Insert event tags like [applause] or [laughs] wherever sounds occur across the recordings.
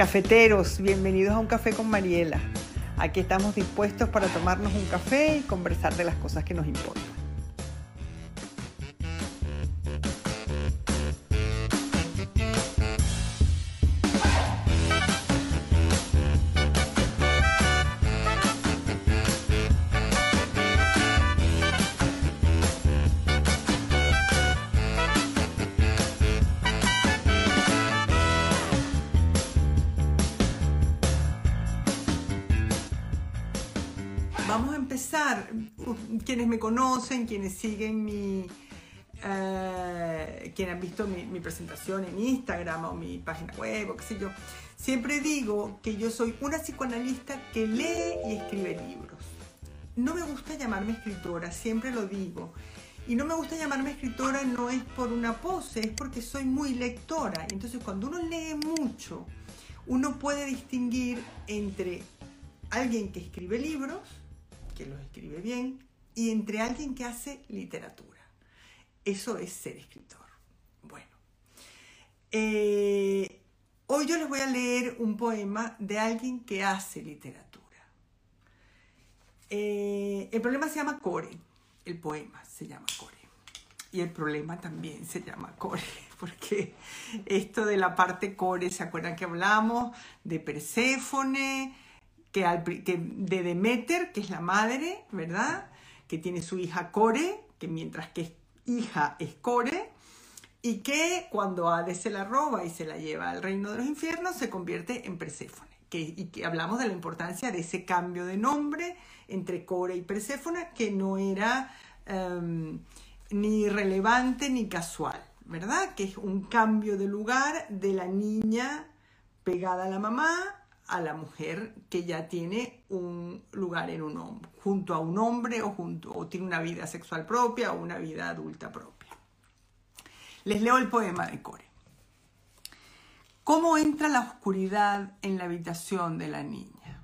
Cafeteros, bienvenidos a un café con Mariela. Aquí estamos dispuestos para tomarnos un café y conversar de las cosas que nos importan. Quienes me conocen, quienes siguen mi. eh, quienes han visto mi, mi presentación en Instagram o mi página web o qué sé yo, siempre digo que yo soy una psicoanalista que lee y escribe libros. No me gusta llamarme escritora, siempre lo digo. Y no me gusta llamarme escritora no es por una pose, es porque soy muy lectora. Entonces cuando uno lee mucho, uno puede distinguir entre alguien que escribe libros, que los escribe bien, y entre alguien que hace literatura. Eso es ser escritor. Bueno, eh, hoy yo les voy a leer un poema de alguien que hace literatura. Eh, el problema se llama Core, el poema se llama Core. Y el problema también se llama Core, [laughs] porque esto de la parte Core, ¿se acuerdan que hablamos de Perséfone? que, al de Demeter, que es la madre, ¿verdad? Que tiene su hija Core, que mientras que es hija es Core, y que cuando Hades se la roba y se la lleva al reino de los infiernos, se convierte en Perséfone. Que, y que hablamos de la importancia de ese cambio de nombre entre Core y Perséfone, que no era em, ni relevante ni casual, ¿verdad? Que es un cambio de lugar de la niña pegada a la mamá a la mujer que ya tiene un lugar en un hombre, junto a un hombre o, junto, o tiene una vida sexual propia o una vida adulta propia. Les leo el poema de Core. ¿Cómo entra la oscuridad en la habitación de la niña?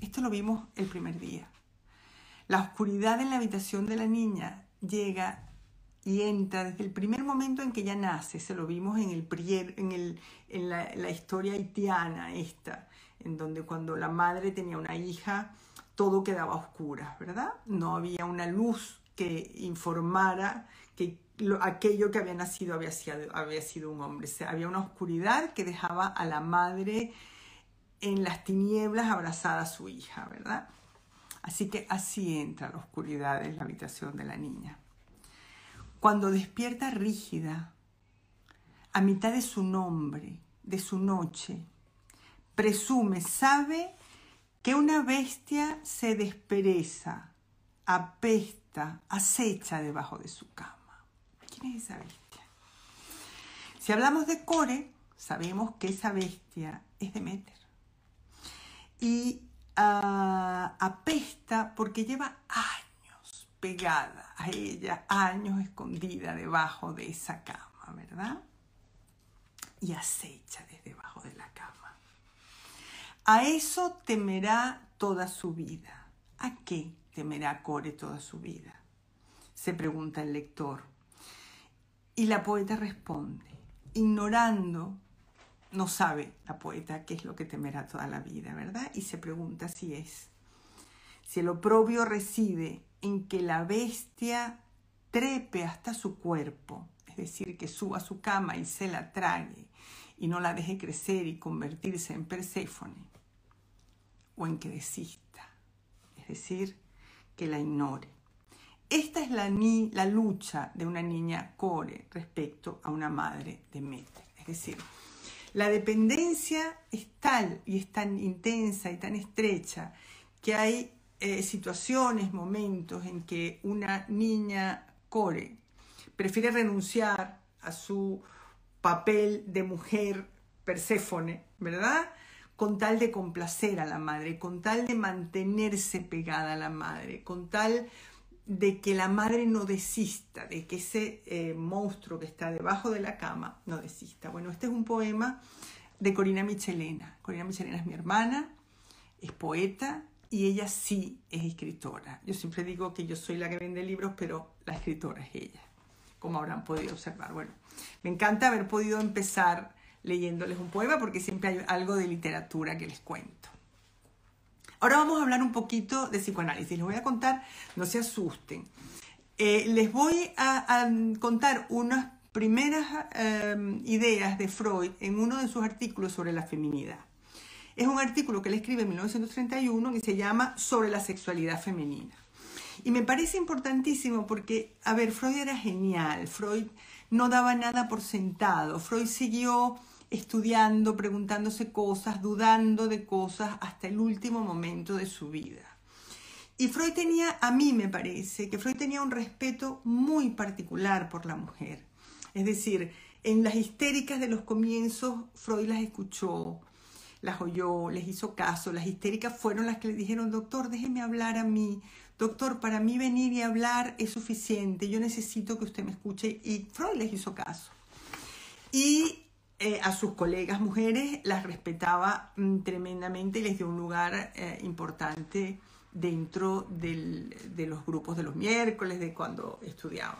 Esto lo vimos el primer día. La oscuridad en la habitación de la niña llega y entra desde el primer momento en que ella nace. Se lo vimos en, el, prier- en, el- en la, la historia haitiana esta, en donde cuando la madre tenía una hija, todo quedaba a oscuras, ¿verdad? No había una luz que informara que lo- aquello que había nacido había sido, había sido un hombre. O sea, había una oscuridad que dejaba a la madre en las tinieblas abrazada a su hija, ¿verdad? Así que así entra la oscuridad en la habitación de la niña. Cuando despierta rígida, a mitad de su nombre, de su noche, presume, sabe que una bestia se despereza, apesta, acecha debajo de su cama. ¿Quién es esa bestia? Si hablamos de Core, sabemos que esa bestia es Demeter. Y ah, apesta porque lleva años pegada a ella, años escondida debajo de esa cama, ¿verdad? Y acecha desde debajo de la cama. A eso temerá toda su vida. ¿A qué temerá Core toda su vida? Se pregunta el lector. Y la poeta responde, ignorando, no sabe la poeta qué es lo que temerá toda la vida, ¿verdad? Y se pregunta si es. Si el oprobio reside en que la bestia trepe hasta su cuerpo, es decir, que suba a su cama y se la trague y no la deje crecer y convertirse en Perséfone, o en que desista, es decir, que la ignore. Esta es la, ni- la lucha de una niña core respecto a una madre de Demeter. Es decir, la dependencia es tal y es tan intensa y tan estrecha que hay eh, situaciones, momentos en que una niña core prefiere renunciar a su papel de mujer Perséfone, ¿verdad? Con tal de complacer a la madre, con tal de mantenerse pegada a la madre, con tal de que la madre no desista, de que ese eh, monstruo que está debajo de la cama no desista. Bueno, este es un poema de Corina Michelena. Corina Michelena es mi hermana, es poeta y ella sí es escritora. Yo siempre digo que yo soy la que vende libros, pero la escritora es ella, como habrán podido observar. Bueno, me encanta haber podido empezar leyéndoles un poema porque siempre hay algo de literatura que les cuento. Ahora vamos a hablar un poquito de psicoanálisis. Les voy a contar, no se asusten. Eh, les voy a, contar unas primeras eh, ideas de Freud en uno de sus artículos sobre la feminidad. Es un artículo que él escribe en 1931 que se llama Sobre la sexualidad femenina. Y me parece importantísimo porque, a ver, Freud era genial, Freud no daba nada por sentado, Freud siguió estudiando, preguntándose cosas, dudando de cosas hasta el último momento de su vida. Y Freud tenía, a mí me parece, que Freud tenía un respeto muy particular por la mujer. Es decir, en las histéricas de los comienzos, Freud las escuchó, las oyó, les hizo caso. Las histéricas fueron las que le dijeron, doctor, déjeme hablar a mí. Doctor, para mí venir y hablar es suficiente. Yo necesito que usted me escuche. Y Freud les hizo caso. Y eh, a sus colegas mujeres las respetaba mm, tremendamente y les dio un lugar eh, importante dentro de los grupos de los miércoles, de cuando estudiaban.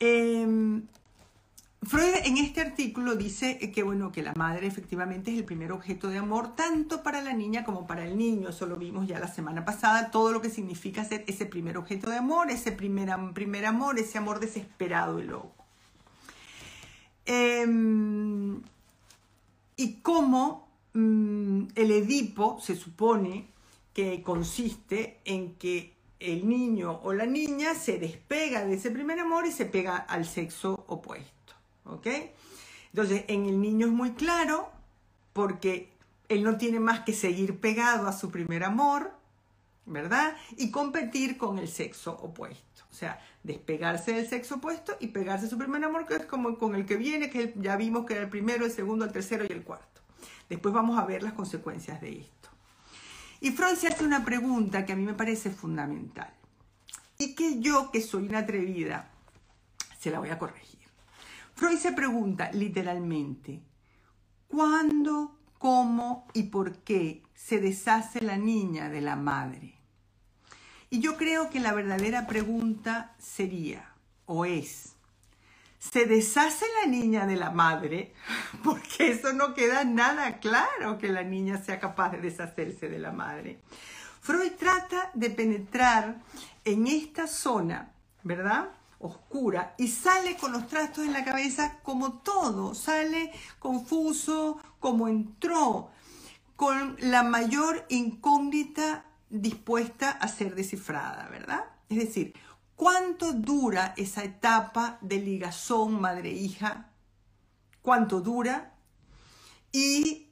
Em, Freud en este artículo dice que, bueno, que la madre efectivamente es el primer objeto de amor tanto para la niña como para el niño. Eso lo vimos ya la semana pasada, todo lo que significa ser ese primer objeto de amor, ese primer, primer amor, ese amor desesperado y loco. Em, y cómo mm, el Edipo se supone que consiste en que el niño o la niña se despega de ese primer amor y se pega al sexo opuesto. ¿Ok? Entonces, en el niño es muy claro porque él no tiene más que seguir pegado a su primer amor, ¿verdad? Y competir con el sexo opuesto. O sea, despegarse del sexo opuesto y pegarse a su primer amor, que es como con el que viene, que ya vimos que era el primero, el segundo, el tercero y el cuarto. Después vamos a ver las consecuencias de esto. Y Freud se hace una pregunta que a mí me parece fundamental. Y que yo, que soy una atrevida, se la voy a corregir. Freud se pregunta literalmente, ¿cuándo, cómo y por qué se deshace la niña de la madre? Y yo creo que la verdadera pregunta sería, o es, ¿se deshace la niña de la madre? [laughs] Porque eso no queda nada claro que la niña sea capaz de deshacerse de la madre. Freud trata de penetrar en esta zona, ¿verdad? Oscura y sale con los trastos en la cabeza como todo, sale confuso como entró, con la mayor incógnita dispuesta a ser descifrada, ¿verdad? Es decir, ¿cuánto dura esa etapa de ligazón madre-hija? ¿Cuánto dura? ¿Y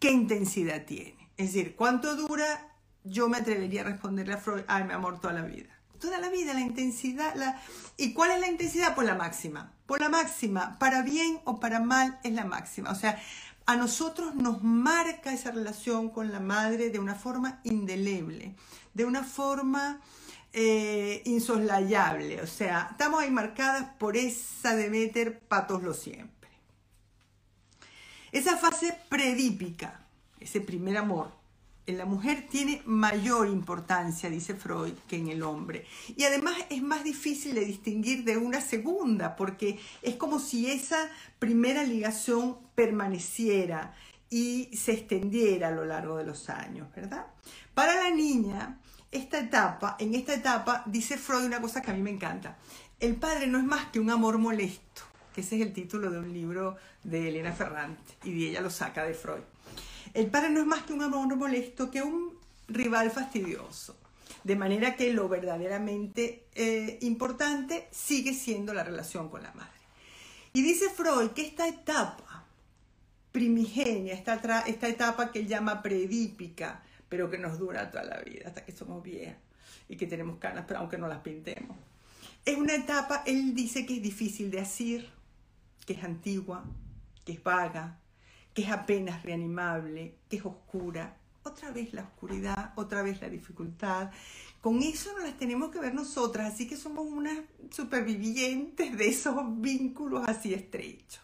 qué intensidad tiene? Es decir, ¿cuánto dura? Yo me atrevería a responderle a Freud, ay, mi amor, toda la vida. Toda la vida, la intensidad. La... ¿Y cuál es la intensidad? Pues la máxima. Por la máxima, para bien o para mal, es la máxima. O sea, a nosotros nos marca esa relación con la madre de una forma indeleble, de una forma eh, insoslayable. O sea, estamos ahí marcadas por esa de meter patos lo siempre. Esa fase predípica, ese primer amor, en la mujer tiene mayor importancia, dice Freud, que en el hombre. Y además es más difícil de distinguir de una segunda, porque es como si esa primera ligación permaneciera y se extendiera a lo largo de los años, ¿verdad? Para la niña, esta etapa, en esta etapa, dice Freud una cosa que a mí me encanta. El padre no es más que un amor molesto, que ese es el título de un libro de Elena Ferrante, y ella lo saca de Freud. El padre no es más que un amor molesto, que un rival fastidioso. De manera que lo verdaderamente eh, importante sigue siendo la relación con la madre. Y dice Freud que esta etapa primigenia, esta, esta etapa que él llama predípica, pero que nos dura toda la vida, hasta que somos viejas y que tenemos canas, pero aunque no las pintemos. Es una etapa, él dice que es difícil de asir, que es antigua, que es vaga, que es apenas reanimable, que es oscura. Otra vez la oscuridad, otra vez la dificultad. Con eso no las tenemos que ver nosotras, así que somos unas supervivientes de esos vínculos así estrechos.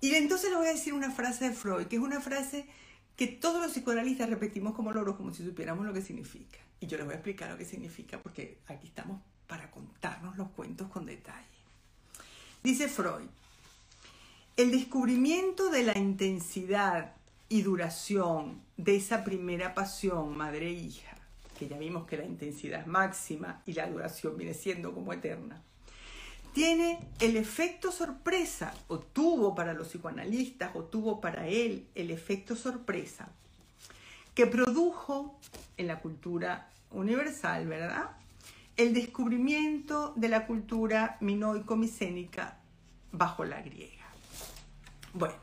Y entonces le voy a decir una frase de Freud, que es una frase que todos los psicoanalistas repetimos como loros, como si supiéramos lo que significa. Y yo les voy a explicar lo que significa, porque aquí estamos para contarnos los cuentos con detalle. Dice Freud, El descubrimiento de la intensidad y duración de esa primera pasión madre-hija, que ya vimos que la intensidad es máxima y la duración viene siendo como eterna, tiene el efecto sorpresa, o tuvo para los psicoanalistas, o tuvo para él el efecto sorpresa, que produjo en la cultura universal, ¿verdad? El descubrimiento de la cultura minoico-micénica bajo la griega. Bueno,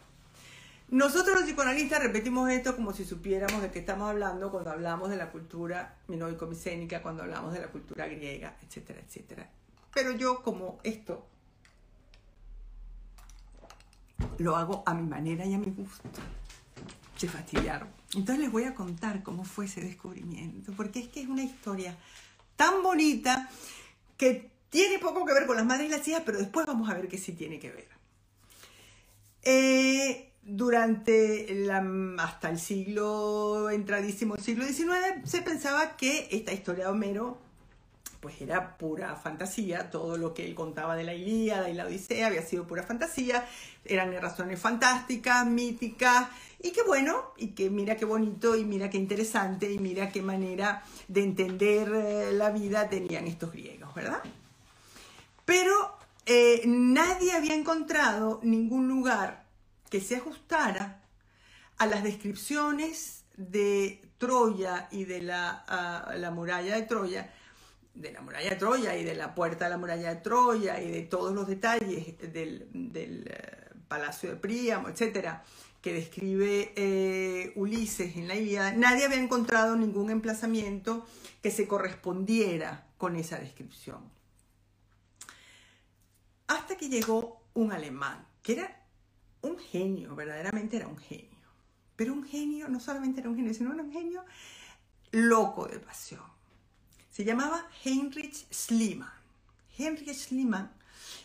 nosotros los psicoanalistas repetimos esto como si supiéramos de qué estamos hablando cuando hablamos de la cultura minoico-micénica, cuando hablamos de la cultura griega, etcétera, etcétera. Pero yo como esto lo hago a mi manera y a mi gusto. Se fastidiaron. Entonces les voy a contar cómo fue ese descubrimiento, porque es que es una historia tan bonita que tiene poco que ver con las madres y las hijas, pero después vamos a ver que sí tiene que ver. Eh, durante hasta el siglo, entradísimo siglo XIX, se pensaba que esta historia de Homero pues era pura fantasía, todo lo que él contaba de la Ilíada y la Odisea había sido pura fantasía, eran razones fantásticas, míticas, y qué bueno, y que mira qué bonito, y mira qué interesante, y mira qué manera de entender eh, la vida tenían estos griegos, ¿verdad? Pero eh, nadie había encontrado ningún lugar que se ajustara a las descripciones de Troya y de la, la muralla de Troya, de la muralla de Troya y de la puerta de la muralla de Troya y de todos los detalles del, eh, palacio de Príamo, etcétera, que describe eh, Ulises en la Ilíada, nadie había encontrado ningún emplazamiento que se correspondiera con esa descripción. Hasta que llegó un alemán, que era un genio, verdaderamente era un genio. Pero un genio, no solamente era un genio, sino un genio loco de pasión se llamaba Heinrich Schliemann. Heinrich Schliemann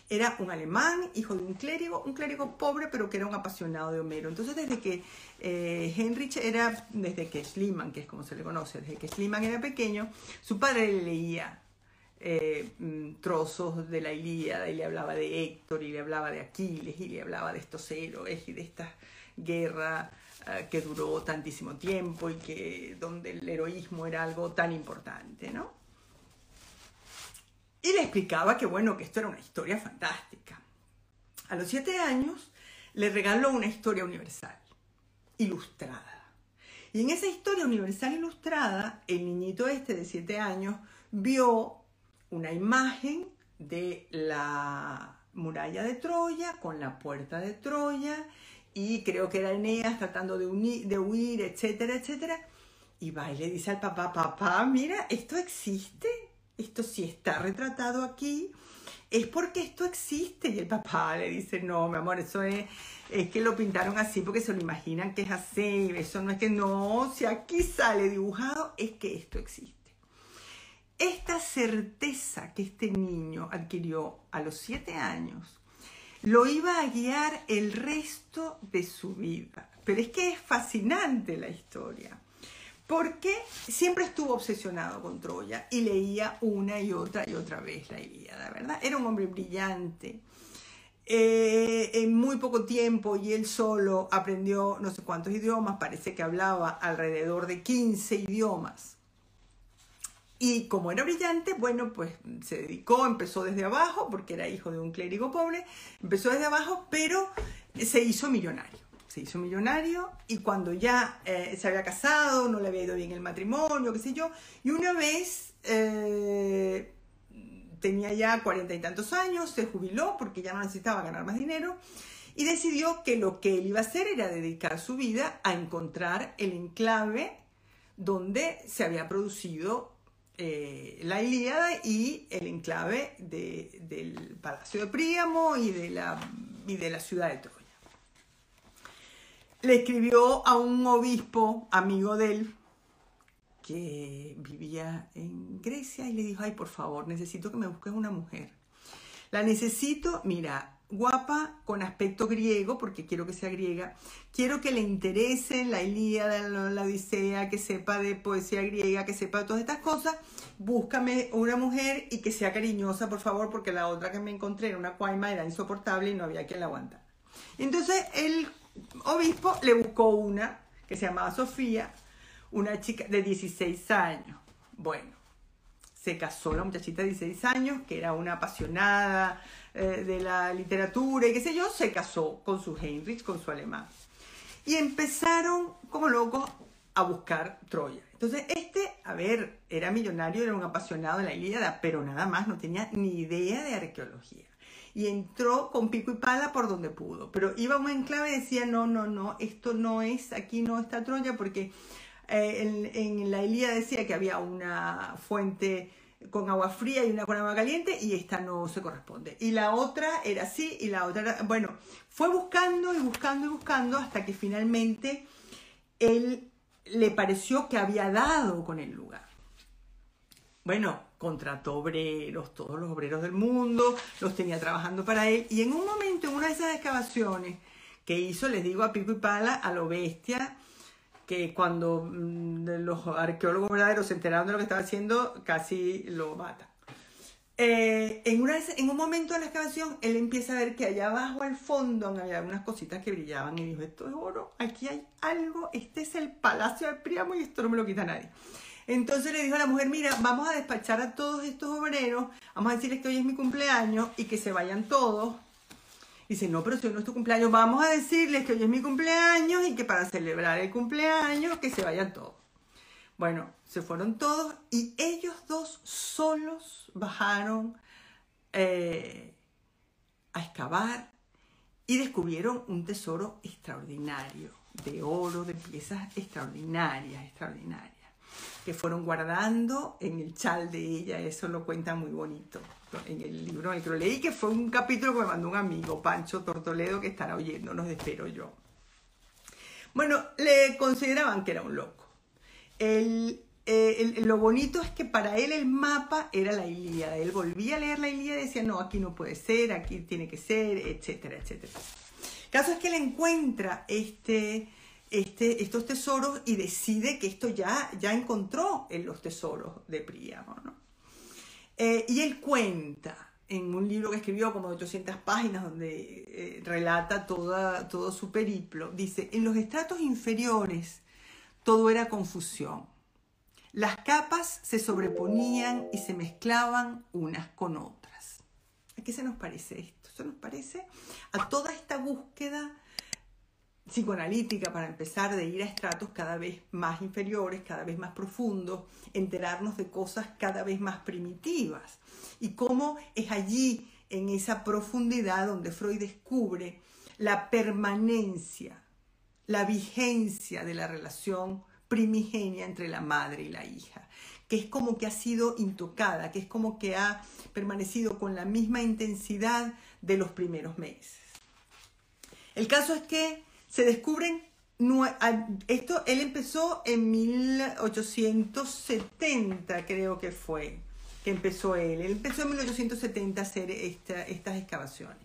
era un alemán, hijo de un clérigo, un clérigo pobre, pero que era un apasionado de Homero. Entonces, desde que eh, Heinrich era, desde que Schliemann, que es como se le conoce, desde que Schliemann era pequeño, su padre le leía eh, mm, trozos de la Ilíada y le hablaba de Héctor y le hablaba de Aquiles y le hablaba de estos héroes y de esta guerra eh, que duró tantísimo tiempo y que donde el heroísmo era algo tan importante, ¿no? Y le explicaba que, bueno, que esto era una historia fantástica. A los siete años le regaló una historia universal, ilustrada. Y en esa historia universal ilustrada, el niñito este de siete años vio una imagen de la muralla de Troya con la puerta de Troya y creo que era Eneas tratando de, de huir, etcétera, etcétera. Y va y le dice al papá, papá, mira, esto existe esto sí está retratado aquí, es porque esto existe. Y el papá le dice, no, mi amor, eso es, es que lo pintaron así porque se lo imaginan que es así. Eso no es que no, si aquí sale dibujado, es que esto existe. Esta certeza que este niño adquirió a los siete años lo iba a guiar el resto de su vida. Pero es que es fascinante la historia porque siempre estuvo obsesionado con Troya y leía una y otra y otra vez la Ilíada, ¿verdad? Era un hombre brillante. Eh, en muy poco tiempo y él solo aprendió no sé cuántos idiomas, parece que hablaba alrededor de 15 idiomas. Y como era brillante, bueno, pues se dedicó, empezó desde abajo, porque era hijo de un clérigo pobre, empezó desde abajo, pero se hizo millonario se hizo millonario y cuando ya eh, se había casado, no le había ido bien el matrimonio, qué sé yo, y una vez eh, tenía ya cuarenta y tantos años, se jubiló porque ya no necesitaba ganar más dinero y decidió que lo que él iba a hacer era dedicar su vida a encontrar el enclave donde se había producido eh, la Ilíada y el enclave del Palacio de Príamo y de la, y de la ciudad de Troya le escribió a un obispo amigo de él que vivía en Grecia y le dijo, ay, por favor, necesito que me busques una mujer. La necesito, mira, guapa, con aspecto griego, porque quiero que sea griega. Quiero que le interese la Ilíada, la Odisea, que sepa de poesía griega, que sepa de todas estas cosas. Búscame una mujer y que sea cariñosa, por favor, porque la otra que me encontré era una cuaima, era insoportable y no había quien la aguantara. Entonces el obispo le buscó una que se llamaba Sofía, una chica de 16 años. Bueno, se casó la muchachita de 16 años, que era una apasionada eh, de la literatura y qué sé yo, se casó con su Heinrich, con su alemán. Y empezaron como locos a buscar Troya. Entonces, este, a ver, era millonario, era un apasionado de la Ilíada, pero nada más, no tenía ni idea de arqueología. Y entró con pico y pala por donde pudo. Pero iba a un enclave y decía, no, no, no, esto no es, aquí no está Troya, porque eh, en, en, la Ilíada decía que había una fuente con agua fría y una con agua caliente y esta no se corresponde. Y la otra era así y la otra era... Bueno, fue buscando y buscando y buscando hasta que finalmente él le pareció que había dado con el lugar. Bueno, contrató obreros, todos los obreros del mundo, los tenía trabajando para él y en un momento, en una de esas excavaciones que hizo, les digo a pico y pala, a lo bestia, que cuando mm, los arqueólogos verdaderos se enteraron de lo que estaba haciendo, casi lo matan. Eh, en, una, en un momento de la excavación, él empieza a ver que allá abajo al fondo había unas cositas que brillaban y dijo, esto es oro, aquí hay algo, este es el palacio de Príamo y esto no me lo quita nadie. Entonces le dijo a la mujer, mira, vamos a despachar a todos estos obreros, vamos a decirles que hoy es mi cumpleaños y que se vayan todos Dice, no, pero si hoy no es tu cumpleaños, vamos a decirles que hoy es mi cumpleaños y que para celebrar el cumpleaños que se vayan todos. Bueno, se fueron todos y ellos dos solos bajaron eh, a excavar y descubrieron un tesoro extraordinario, de oro, de piezas extraordinarias, extraordinarias, que fueron guardando en el chal de ella, eso lo cuenta muy bonito en el libro el que lo leí, que fue un capítulo que me mandó un amigo, Pancho Tortoledo, que estará oyéndonos, espero yo. Bueno, le consideraban que era un loco. Eh, lo bonito es que para él el mapa era la Ilíada. Él volvía a leer la Ilíada y decía, no, aquí no puede ser, aquí tiene que ser, etcétera, etcétera. El caso es que él encuentra este, este, estos tesoros y decide que esto ya, ya encontró en los tesoros de Príamo, ¿no? Eh, y él cuenta en un libro que escribió como de 800 páginas donde eh, relata toda, todo su periplo, dice, en los estratos inferiores todo era confusión. Las capas se sobreponían y se mezclaban unas con otras. ¿A qué se nos parece esto? Se nos parece a toda esta búsqueda psicoanalítica para empezar de ir a estratos cada vez más inferiores, cada vez más profundos, enterarnos de cosas cada vez más primitivas. Y cómo es allí, en esa profundidad, donde Freud descubre la permanencia, la vigencia de la relación primigenia entre la madre y la hija, que es como que ha sido intocada, que es como que ha permanecido con la misma intensidad de los primeros meses. El caso es que se descubren esto él empezó en 1870 creo que fue que empezó él. Él empezó en 1870 a hacer estas excavaciones.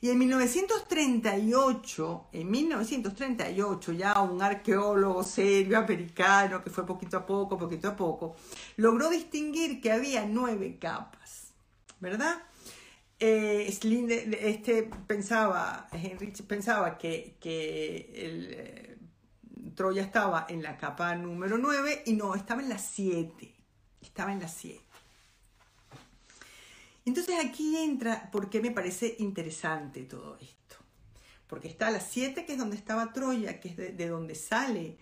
Y en 1938 en 1938 ya un arqueólogo serio americano que fue poquito a poco poquito a poco logró distinguir que había nueve capas verdad eh, este pensaba, pensaba que, el, eh, Troya estaba en la capa número 9 y no, estaba en la 7. Estaba en la 7. Entonces aquí entra por qué me parece interesante todo esto. Porque está la 7, que es donde estaba Troya, que es de, donde sale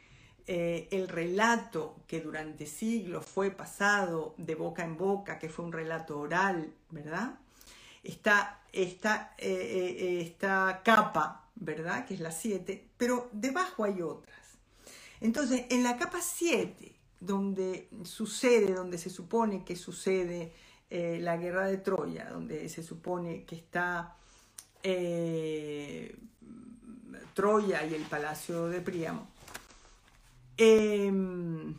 eh, el relato que durante siglos fue pasado de boca en boca, que fue un relato oral, ¿verdad? Está esta, eh, eh, esta capa, ¿verdad? Que es la 7, pero debajo hay otras. Entonces, en la capa 7, donde sucede, donde se supone que sucede eh, la guerra de Troya, donde se supone que está Troya y el palacio de Príamo, em,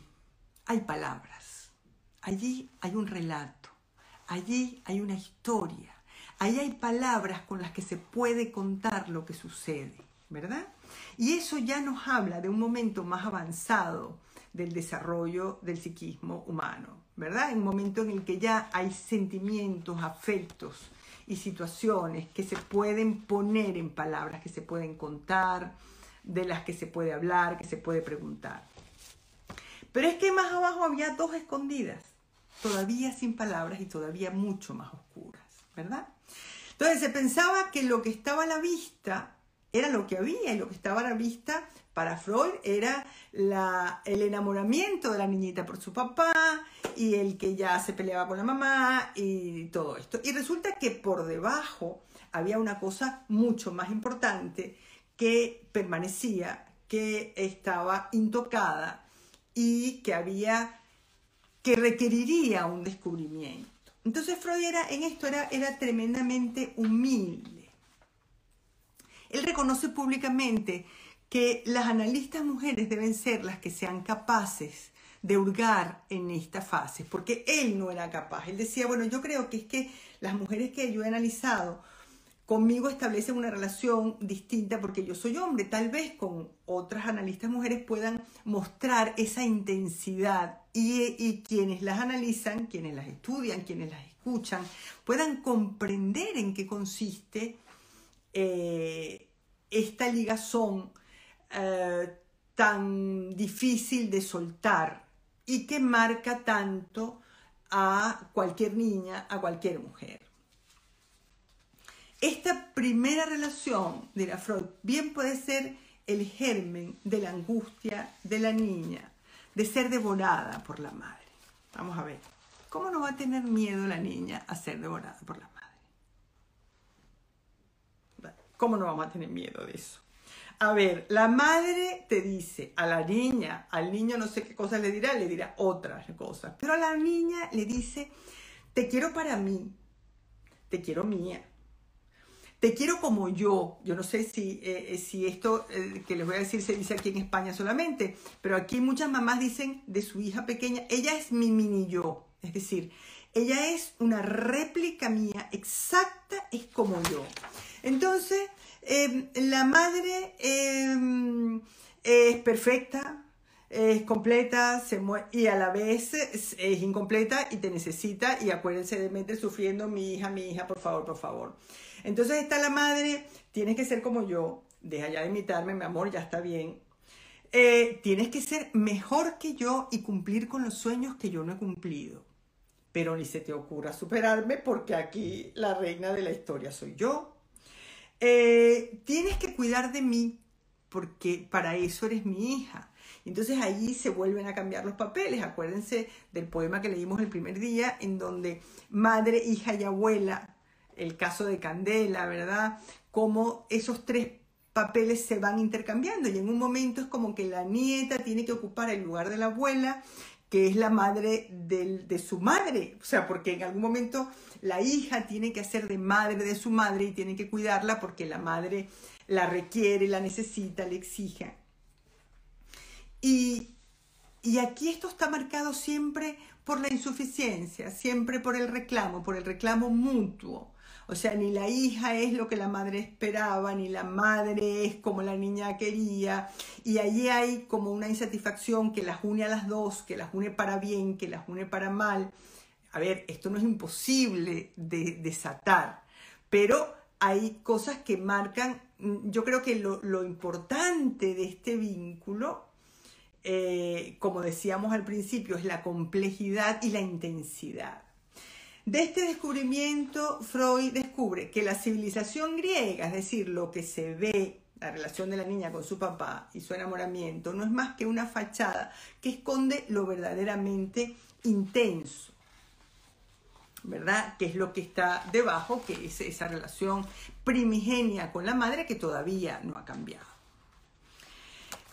hay palabras, allí hay un relato, allí hay una historia, Ahí hay palabras con las que se puede contar lo que sucede, ¿verdad? Y eso ya nos habla de un momento más avanzado del desarrollo del psiquismo humano, ¿verdad? Un momento en el que ya hay sentimientos, afectos y situaciones que se pueden poner en palabras, que se pueden contar, de las que se puede hablar, que se puede preguntar. Pero es que más abajo había dos escondidas, todavía sin palabras y todavía mucho más oscuras, ¿verdad? Entonces se pensaba que lo que estaba a la vista era lo que había y lo que estaba a la vista para Freud era el enamoramiento de la niñita por su papá y el que ya se peleaba con la mamá y todo esto. Y resulta que por debajo había una cosa mucho más importante que permanecía, que estaba intocada y que había, que requeriría un descubrimiento. Entonces Freud era, en esto era, era tremendamente humilde. Él reconoce públicamente que las analistas mujeres deben ser las que sean capaces de hurgar en esta fase, porque él no era capaz. Él decía, bueno, yo creo que es que las mujeres que yo he analizado conmigo establecen una relación distinta porque yo soy hombre. Tal vez con otras analistas mujeres puedan mostrar esa intensidad y, quienes las analizan, quienes las estudian, quienes las escuchan, puedan comprender en qué consiste eh, esta ligazón eh, tan difícil de soltar y que marca tanto a cualquier niña, a cualquier mujer. Esta primera relación la Freud bien puede ser el germen de la angustia de la niña, de ser devorada por la madre. Vamos a ver, ¿cómo no va a tener miedo la niña a ser devorada por la madre? ¿Cómo no vamos a tener miedo de eso? A ver, la madre te dice a la niña, al niño no sé qué cosas le dirá, le dirá otras cosas, pero a la niña le dice, te quiero para mí, te quiero mía, te quiero como yo. Yo no sé si, eh, eh, si esto eh, que les voy a decir se dice aquí en España solamente, pero aquí muchas mamás dicen de su hija pequeña, ella es mi mini yo. Es decir, ella es una réplica mía, exacta, es como yo. Entonces, em, la madre em, es perfecta, es completa y a la vez es, incompleta y te necesita y acuérdense de meter sufriendo mi hija, mi hija, por favor, por favor. Entonces está la madre, tienes que ser como yo, deja ya de imitarme, mi amor, ya está bien. Eh, tienes que ser mejor que yo y cumplir con los sueños que yo no he cumplido. Pero ni se te ocurra superarme porque aquí la reina de la historia soy yo. Eh, tienes que cuidar de mí porque para eso eres mi hija. Entonces allí se vuelven a cambiar los papeles. Acuérdense del poema que leímos el primer día, en donde madre, hija y abuela el caso de Candela, ¿verdad? Cómo esos tres papeles se van intercambiando y en un momento es como que la nieta tiene que ocupar el lugar de la abuela, que es la madre de su madre, o sea, porque en algún momento la hija tiene que hacer de madre de su madre y tiene que cuidarla porque la madre la requiere, la necesita, le exige. Y, y aquí esto está marcado siempre por la insuficiencia, siempre por el reclamo, por el reclamo mutuo. O sea, ni la hija es lo que la madre esperaba, ni la madre es como la niña quería. Y allí hay como una insatisfacción que las une a las dos, que las une para bien, que las une para mal. A ver, esto no es imposible de desatar, pero hay cosas que marcan, mm, yo creo que lo, importante de este vínculo, eh, como decíamos al principio, es la complejidad y la intensidad. De este descubrimiento, Freud descubre que la civilización griega, es decir, lo que se ve, la relación de la niña con su papá y su enamoramiento, no es más que una fachada que esconde lo verdaderamente intenso. ¿verdad? Que es lo que está debajo, que es esa relación primigenia con la madre que todavía no ha cambiado.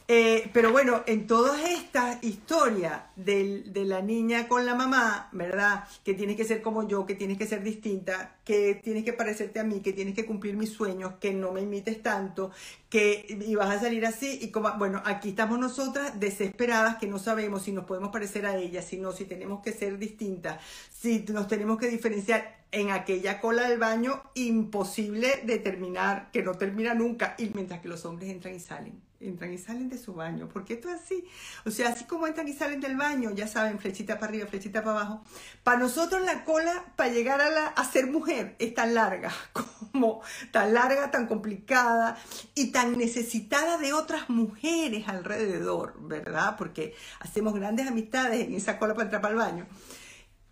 Eh, pero bueno, en todas estas historias de, la niña con la mamá, ¿verdad? Que tienes que ser como yo, que tienes que ser distinta, que tienes que parecerte a mí, que tienes que cumplir mis sueños, que no me imites tanto, que y vas a salir así y como, bueno, aquí estamos nosotras desesperadas que no sabemos si nos podemos parecer a ella, si no, si tenemos que ser distintas, si nos tenemos que diferenciar en aquella cola del baño, imposible determinar, que no termina nunca, y mientras que los hombres entran y salen entran y salen de su baño, porque esto es así. O sea, así como entran y salen del baño, ya saben, flechita para arriba, flechita para abajo. Para nosotros la cola para llegar a, la, a ser mujer es tan larga, [laughs] como tan larga, tan complicada y tan necesitada de otras mujeres alrededor, ¿verdad? Porque hacemos grandes amistades en esa cola para entrar para el baño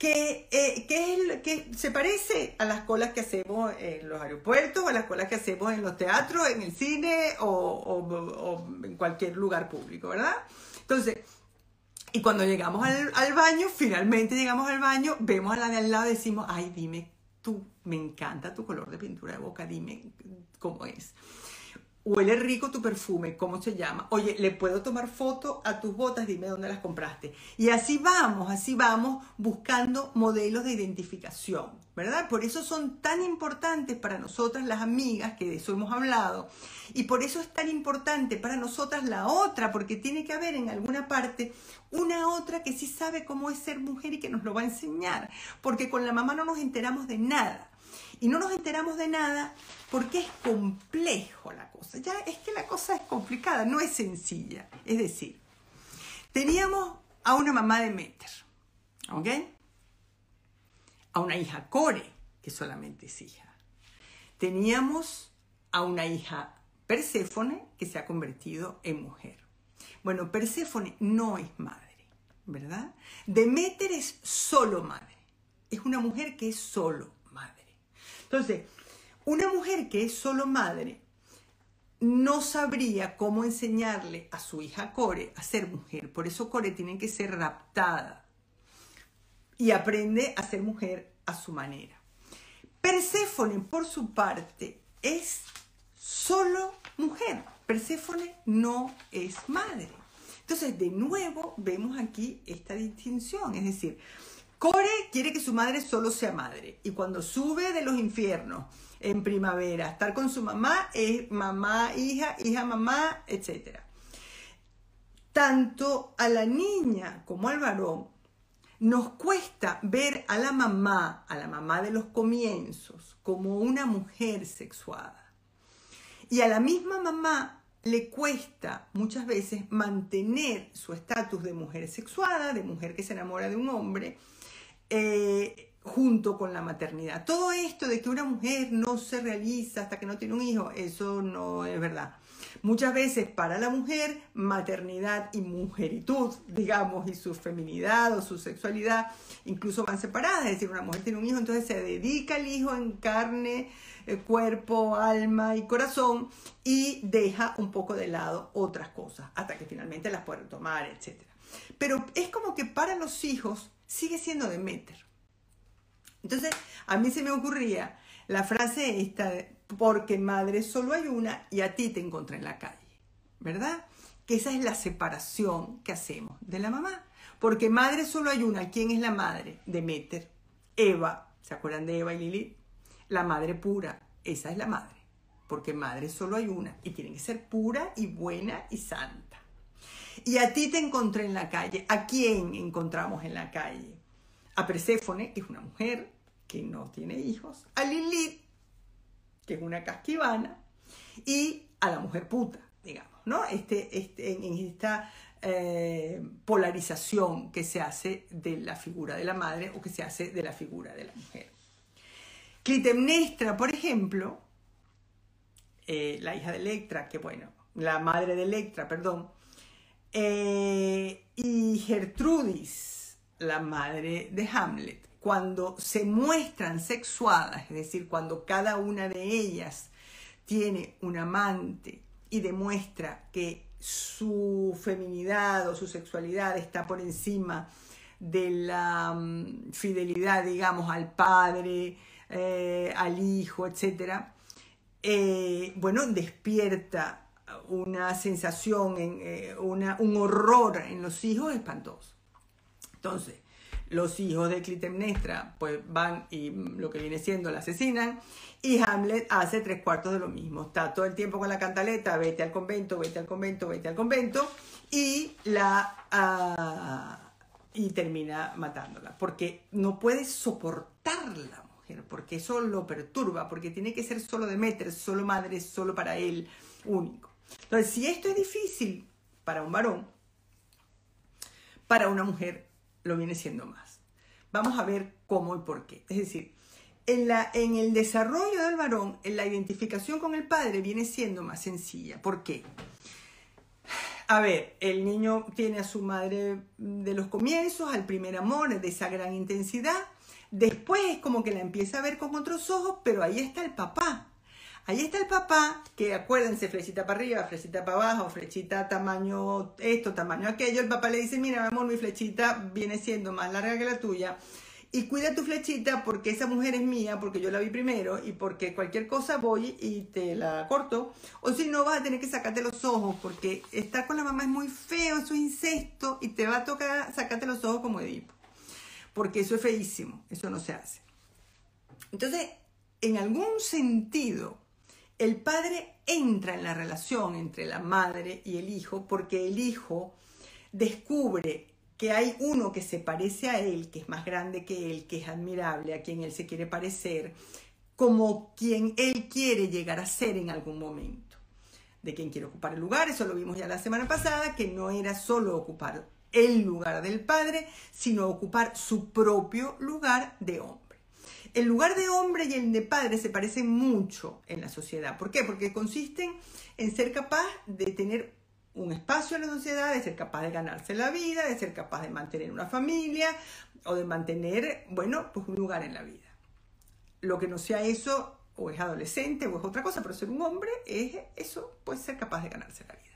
que, eh, que, se parece a las colas que hacemos en los aeropuertos, a las colas que hacemos en los teatros, en el cine o, o, en cualquier lugar público, ¿verdad? Entonces, y cuando llegamos al, al, baño, finalmente llegamos al baño, vemos a la de al lado y decimos, ay, dime tú, me encanta tu color de pintura de boca, dime cómo es huele rico tu perfume, ¿cómo se llama? Oye, ¿le puedo tomar foto a tus botas? Dime dónde las compraste. Y así vamos, así vamos buscando modelos de identificación, ¿verdad? Por eso son tan importantes para nosotras las amigas, que de eso hemos hablado, y por eso es tan importante para nosotras la otra, porque tiene que haber en alguna parte una otra que sí sabe cómo es ser mujer y que nos lo va a enseñar, porque con la mamá no nos enteramos de nada. Y no nos enteramos de nada porque es complejo la cosa. Ya es que la cosa es complicada, no es sencilla. Es decir, teníamos a una mamá de Meter, ¿ok? A una hija Core, que solamente es hija. Teníamos a una hija Perséfone, que se ha convertido en mujer. Bueno, Perséfone no es madre, ¿verdad? Demeter es solo madre. Es una mujer que es solo entonces, una mujer que es solo madre no sabría cómo enseñarle a su hija Core a ser mujer. Por eso Core tiene que ser raptada y aprende a ser mujer a su manera. Perséfone, por su parte, es solo mujer. Perséfone no es madre. Entonces, de nuevo, vemos aquí esta distinción. Es decir, Core quiere que su madre solo sea madre. Y cuando sube de los infiernos en primavera, estar con su mamá es mamá, hija, hija, mamá, etc. Tanto a la niña como al varón nos cuesta ver a la mamá, a la mamá de los comienzos, como una mujer sexuada. Y a la misma mamá le cuesta muchas veces mantener su estatus de mujer sexuada, de mujer que se enamora de un hombre, eh, junto con la maternidad. Todo esto de que una mujer no se realiza hasta que no tiene un hijo, eso no es verdad. Muchas veces para la mujer, maternidad y mujeritud, digamos, y su feminidad o su sexualidad, incluso van separadas. Es decir, una mujer tiene un hijo, entonces se dedica al hijo en carne, eh, cuerpo, alma y corazón y deja un poco de lado otras cosas hasta que finalmente las puede tomar, etc. Pero es como que para los hijos sigue siendo Demeter. Entonces, a mí se me ocurría la frase esta, porque madre solo hay una y a ti te encontré en la calle, ¿verdad? Que esa es la separación que hacemos de la mamá. Porque madre solo hay una. ¿Quién es la madre? Demeter. Eva. ¿Se acuerdan de Eva y Lili? La madre pura. Esa es la madre. Porque madre solo hay una. Y tiene que ser pura y buena y santa. Y a ti te encontré en la calle. ¿A quién encontramos en la calle? A Perséfone, que es una mujer que no tiene hijos. A Lilith, que es una casquivana. Y a la mujer puta, digamos, ¿no? Este, este, en, esta eh, polarización que se hace de la figura de la madre o que se hace de la figura de la mujer. Clitemnestra, por ejemplo, eh, la hija de Electra, que bueno, la madre de Electra, perdón, eh, y Gertrudis, la madre de Hamlet, cuando se muestran sexuadas, es decir, cuando cada una de ellas tiene un amante y demuestra que su feminidad o su sexualidad está por encima de la mm, fidelidad, digamos, al padre, eh, al hijo, etc., eh, bueno, despierta una sensación, en, eh, un horror en los hijos espantoso. Entonces, los hijos de Clitemnestra pues van y lo que viene siendo la asesinan y Hamlet hace tres cuartos de lo mismo. Está todo el tiempo con la cantaleta, vete al convento, vete al convento, vete al convento y la... Ah, y termina matándola, porque no puede soportar la mujer, porque eso lo perturba, porque tiene que ser solo de meter, solo madre, solo para él, único. Entonces, si esto es difícil para un varón, para una mujer lo viene siendo más. Vamos a ver cómo y por qué. Es decir, en, el desarrollo del varón, en la identificación con el padre viene siendo más sencilla. ¿Por qué? A ver, el niño tiene a su madre de los comienzos, al primer amor, de esa gran intensidad. Después es como que la empieza a ver con otros ojos, pero ahí está el papá. Ahí está el papá, que acuérdense, flechita para arriba, flechita para abajo, flechita tamaño esto, tamaño aquello. El papá le dice, mira, amor, mi flechita viene siendo más larga que la tuya y cuida tu flechita porque esa mujer es mía, porque yo la vi primero y porque cualquier cosa voy y te la corto. O si no, vas a tener que sacarte los ojos porque estar con la mamá es muy feo, eso es incesto y te va a tocar sacarte los ojos como Edipo. Porque eso es feísimo, eso no se hace. Entonces, en algún sentido, el padre entra en la relación entre la madre y el hijo porque el hijo descubre que hay uno que se parece a él, que es más grande que él, que es admirable, a quien él se quiere parecer, como quien él quiere llegar a ser en algún momento. De quien quiere ocupar el lugar, eso lo vimos ya la semana pasada, que no era solo ocupar el lugar del padre, sino ocupar su propio lugar de hombre. El lugar de hombre y el de padre se parecen mucho en la sociedad. ¿Por qué? Porque consisten en ser capaz de tener un espacio en la sociedad, de ser capaz de ganarse la vida, de ser capaz de mantener una familia o de mantener, bueno, pues un lugar en la vida. Lo que no sea eso, o es adolescente o es otra cosa, pero ser un hombre es eso, pues ser capaz de ganarse la vida.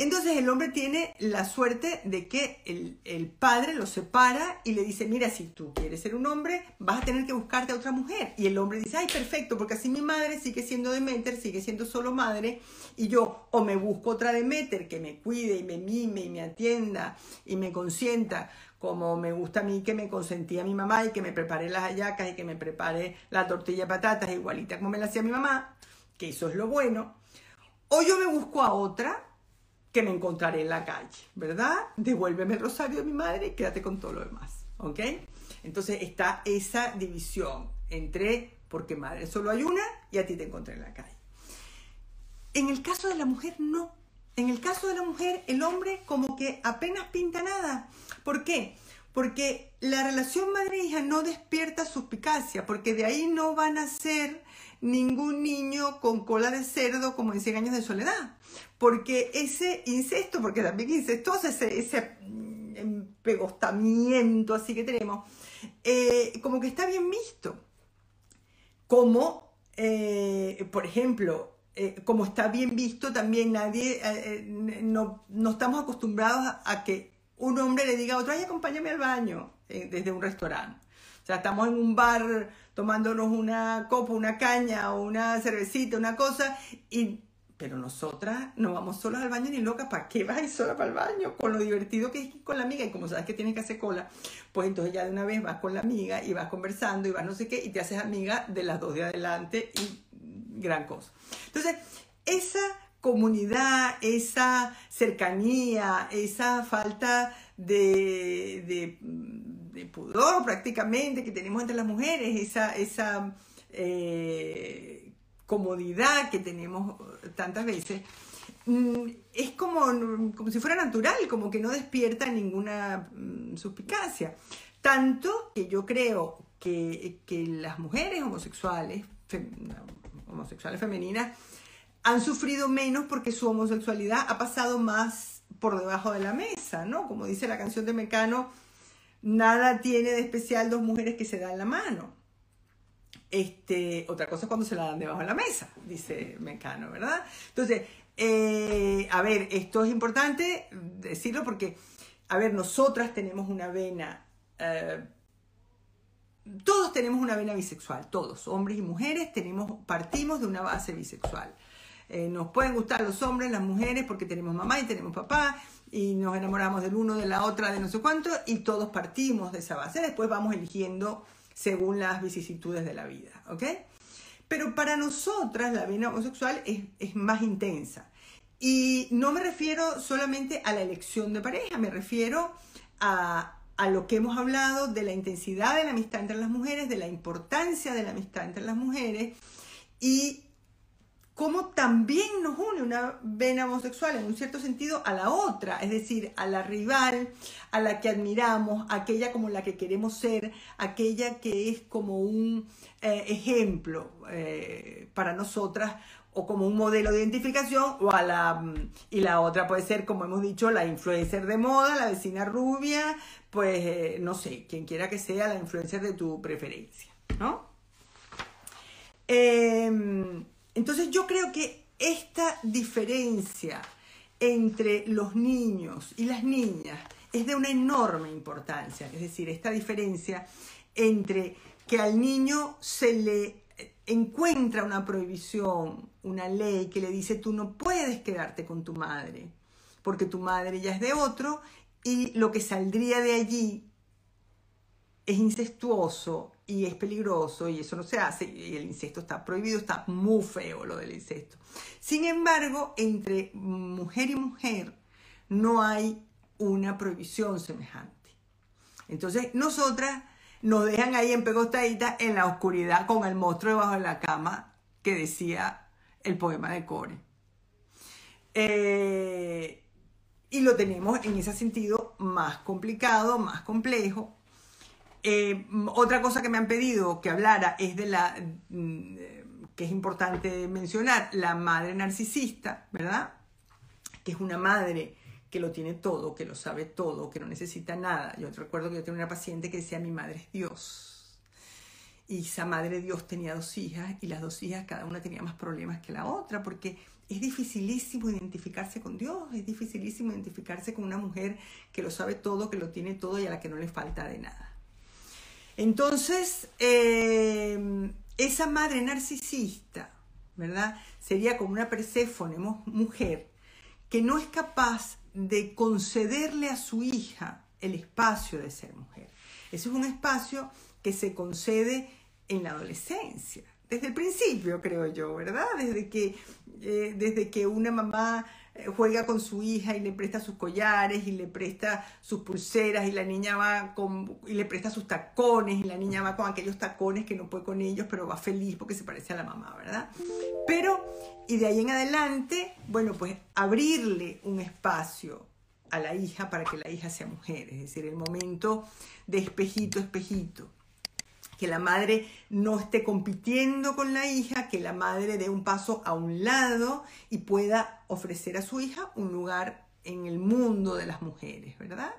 Entonces el hombre tiene la suerte de que el, padre lo separa y le dice, mira, si tú quieres ser un hombre, vas a tener que buscarte a otra mujer. Y el hombre dice, ay, perfecto, porque así mi madre sigue siendo Demeter, sigue siendo solo madre, y yo o me busco otra Demeter que me cuide y me mime y me atienda y me consienta, como me gusta a mí que me consentía mi mamá y que me prepare las hallacas y que me prepare la tortilla de patatas igualita como me la hacía mi mamá, que eso es lo bueno. O yo me busco a otra que me encontraré en la calle, ¿verdad? Devuélveme el rosario de mi madre y quédate con todo lo demás, ¿ok? Entonces está esa división entre, porque madre solo hay una y a ti te encontré en la calle. En el caso de la mujer, no. En el caso de la mujer, el hombre como que apenas pinta nada. ¿Por qué? Porque la relación madre-hija no despierta suspicacia, porque de ahí no van a ser ningún niño con cola de cerdo como en 100 años de soledad. Porque ese incesto, porque también incestuoso, ese, ese empegostamiento así que tenemos, eh, como que está bien visto. Como, eh, por ejemplo, eh, como está bien visto, también nadie, no, no, estamos acostumbrados a, que un hombre le diga a otro, ay, acompáñame al baño desde un restaurante. O sea, estamos en un bar tomándonos una copa, una caña o una cervecita, una cosa, y pero nosotras no vamos solas al baño ni locas. ¿Para qué vas sola para el baño? Con lo divertido que es con la amiga. Y como sabes que tienes que hacer cola, pues entonces ya de una vez vas con la amiga y vas conversando y vas no sé qué y te haces amiga de las dos de adelante y gran cosa. Entonces, esa comunidad, esa cercanía, esa falta de, de, pudor prácticamente que tenemos entre las mujeres, esa, esa eh, comodidad que tenemos tantas veces, mm, es como, como si fuera natural, como que no despierta ninguna mm, suspicacia. Tanto que yo creo que, que las mujeres homosexuales, homosexuales femeninas, han sufrido menos porque su homosexualidad ha pasado más por debajo de la mesa, ¿no? Como dice la canción de Mecano, nada tiene de especial dos mujeres que se dan la mano. Este, otra cosa es cuando se la dan debajo de la mesa, dice Mecano, ¿verdad? Entonces, eh, a ver, esto es importante decirlo porque, a ver, nosotras tenemos una vena, eh, todos tenemos una vena bisexual, todos, hombres y mujeres, tenemos, partimos de una base bisexual. Eh, nos pueden gustar los hombres, las mujeres, porque tenemos mamá y tenemos papá, y nos enamoramos del uno, de la otra, de no sé cuánto, y todos partimos de esa base. Después vamos eligiendo según las vicisitudes de la vida, ¿ok? Pero para nosotras la vida homosexual es, más intensa. Y no me refiero solamente a la elección de pareja, me refiero a, a lo que hemos hablado de la intensidad de la amistad entre las mujeres, de la importancia de la amistad entre las mujeres y cómo también nos une una vena homosexual en un cierto sentido a la otra, es decir, a la rival, a la que admiramos, aquella como la que queremos ser, aquella que es como un eh, ejemplo eh, para nosotras o como un modelo de identificación o a la mm, y la otra puede ser como hemos dicho la influencer de moda la vecina rubia pues eh, no sé quien quiera que sea la influencer de tu preferencia no em, entonces yo creo que esta diferencia entre los niños y las niñas es de una enorme importancia. Es decir esta diferencia entre que al niño se le encuentra una prohibición, una ley que le dice tú no puedes quedarte con tu madre, porque tu madre ya es de otro y lo que saldría de allí es incestuoso y es peligroso y eso no se hace y el incesto está prohibido, está muy feo lo del incesto. Sin embargo, entre mujer y mujer no hay una prohibición semejante. Entonces, nosotras nos dejan ahí en pegostadita en la oscuridad con el monstruo debajo de la cama que decía el poema de Core. Eh, y lo tenemos en ese sentido más complicado, más complejo. Eh, otra cosa que me han pedido que hablara es de la, mm, que es importante mencionar, la madre narcisista, ¿verdad? Que es una madre que lo tiene todo, que lo sabe todo, que no necesita nada. Yo recuerdo que yo tenía una paciente que decía, mi madre es Dios. Y esa madre Dios tenía dos hijas y las dos hijas cada una tenía más problemas que la otra, porque es dificilísimo identificarse con Dios, es dificilísimo identificarse con una mujer que lo sabe todo, que lo tiene todo y a la que no le falta de nada. Entonces, eh, esa madre narcisista, ¿verdad? Sería como una Perséfone mujer que no es capaz de concederle a su hija el espacio de ser mujer. Ese es un espacio que se concede en la adolescencia, desde el principio, creo yo, ¿verdad? Desde que, eh, desde que una mamá juega con su hija y le presta sus collares y le presta sus pulseras y la niña va con y le presta sus tacones y la niña va con aquellos tacones que no puede con ellos pero va feliz porque se parece a la mamá, ¿verdad? Pero y de ahí en adelante, bueno, pues abrirle un espacio a la hija para que la hija sea mujer, es decir, el momento de espejito, espejito que la madre no esté compitiendo con la hija, que la madre dé un paso a un lado y pueda ofrecer a su hija un lugar en el mundo de las mujeres, ¿verdad?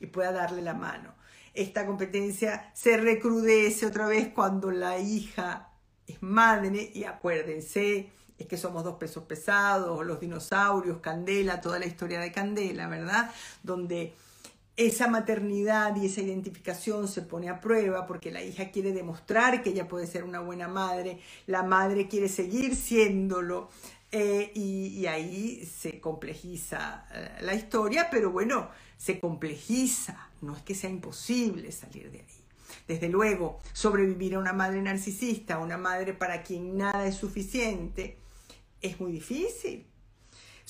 Y pueda darle la mano. Esta competencia se recrudece otra vez cuando la hija es madre y acuérdense, es que somos dos pesos pesados, los dinosaurios, Candela, toda la historia de Candela, ¿verdad? Donde esa maternidad y esa identificación se pone a prueba porque la hija quiere demostrar que ella puede ser una buena madre, la madre quiere seguir siéndolo eh, y, ahí se complejiza eh, la historia, pero bueno, se complejiza, no es que sea imposible salir de ahí. Desde luego, sobrevivir a una madre narcisista, una madre para quien nada es suficiente, es muy difícil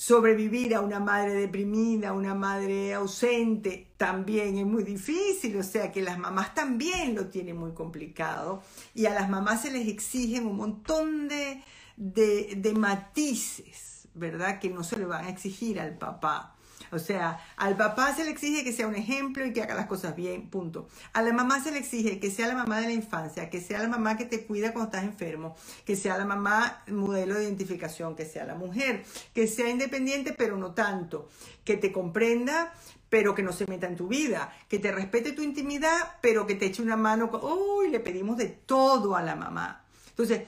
sobrevivir a una madre deprimida, a una madre ausente, también es muy difícil, o sea que las mamás también lo tienen muy complicado y a las mamás se les exigen un montón de, de, de matices, ¿verdad? Que no se le van a exigir al papá. O sea, al papá se le exige que sea un ejemplo y que haga las cosas bien, punto. A la mamá se le exige que sea la mamá de la infancia, que sea la mamá que te cuida cuando estás enfermo, que sea la mamá modelo de identificación, que sea la mujer, que sea independiente pero no tanto, que te comprenda pero que no se meta en tu vida, que te respete tu intimidad, pero que te eche una mano, uy, le pedimos de todo a la mamá. Entonces,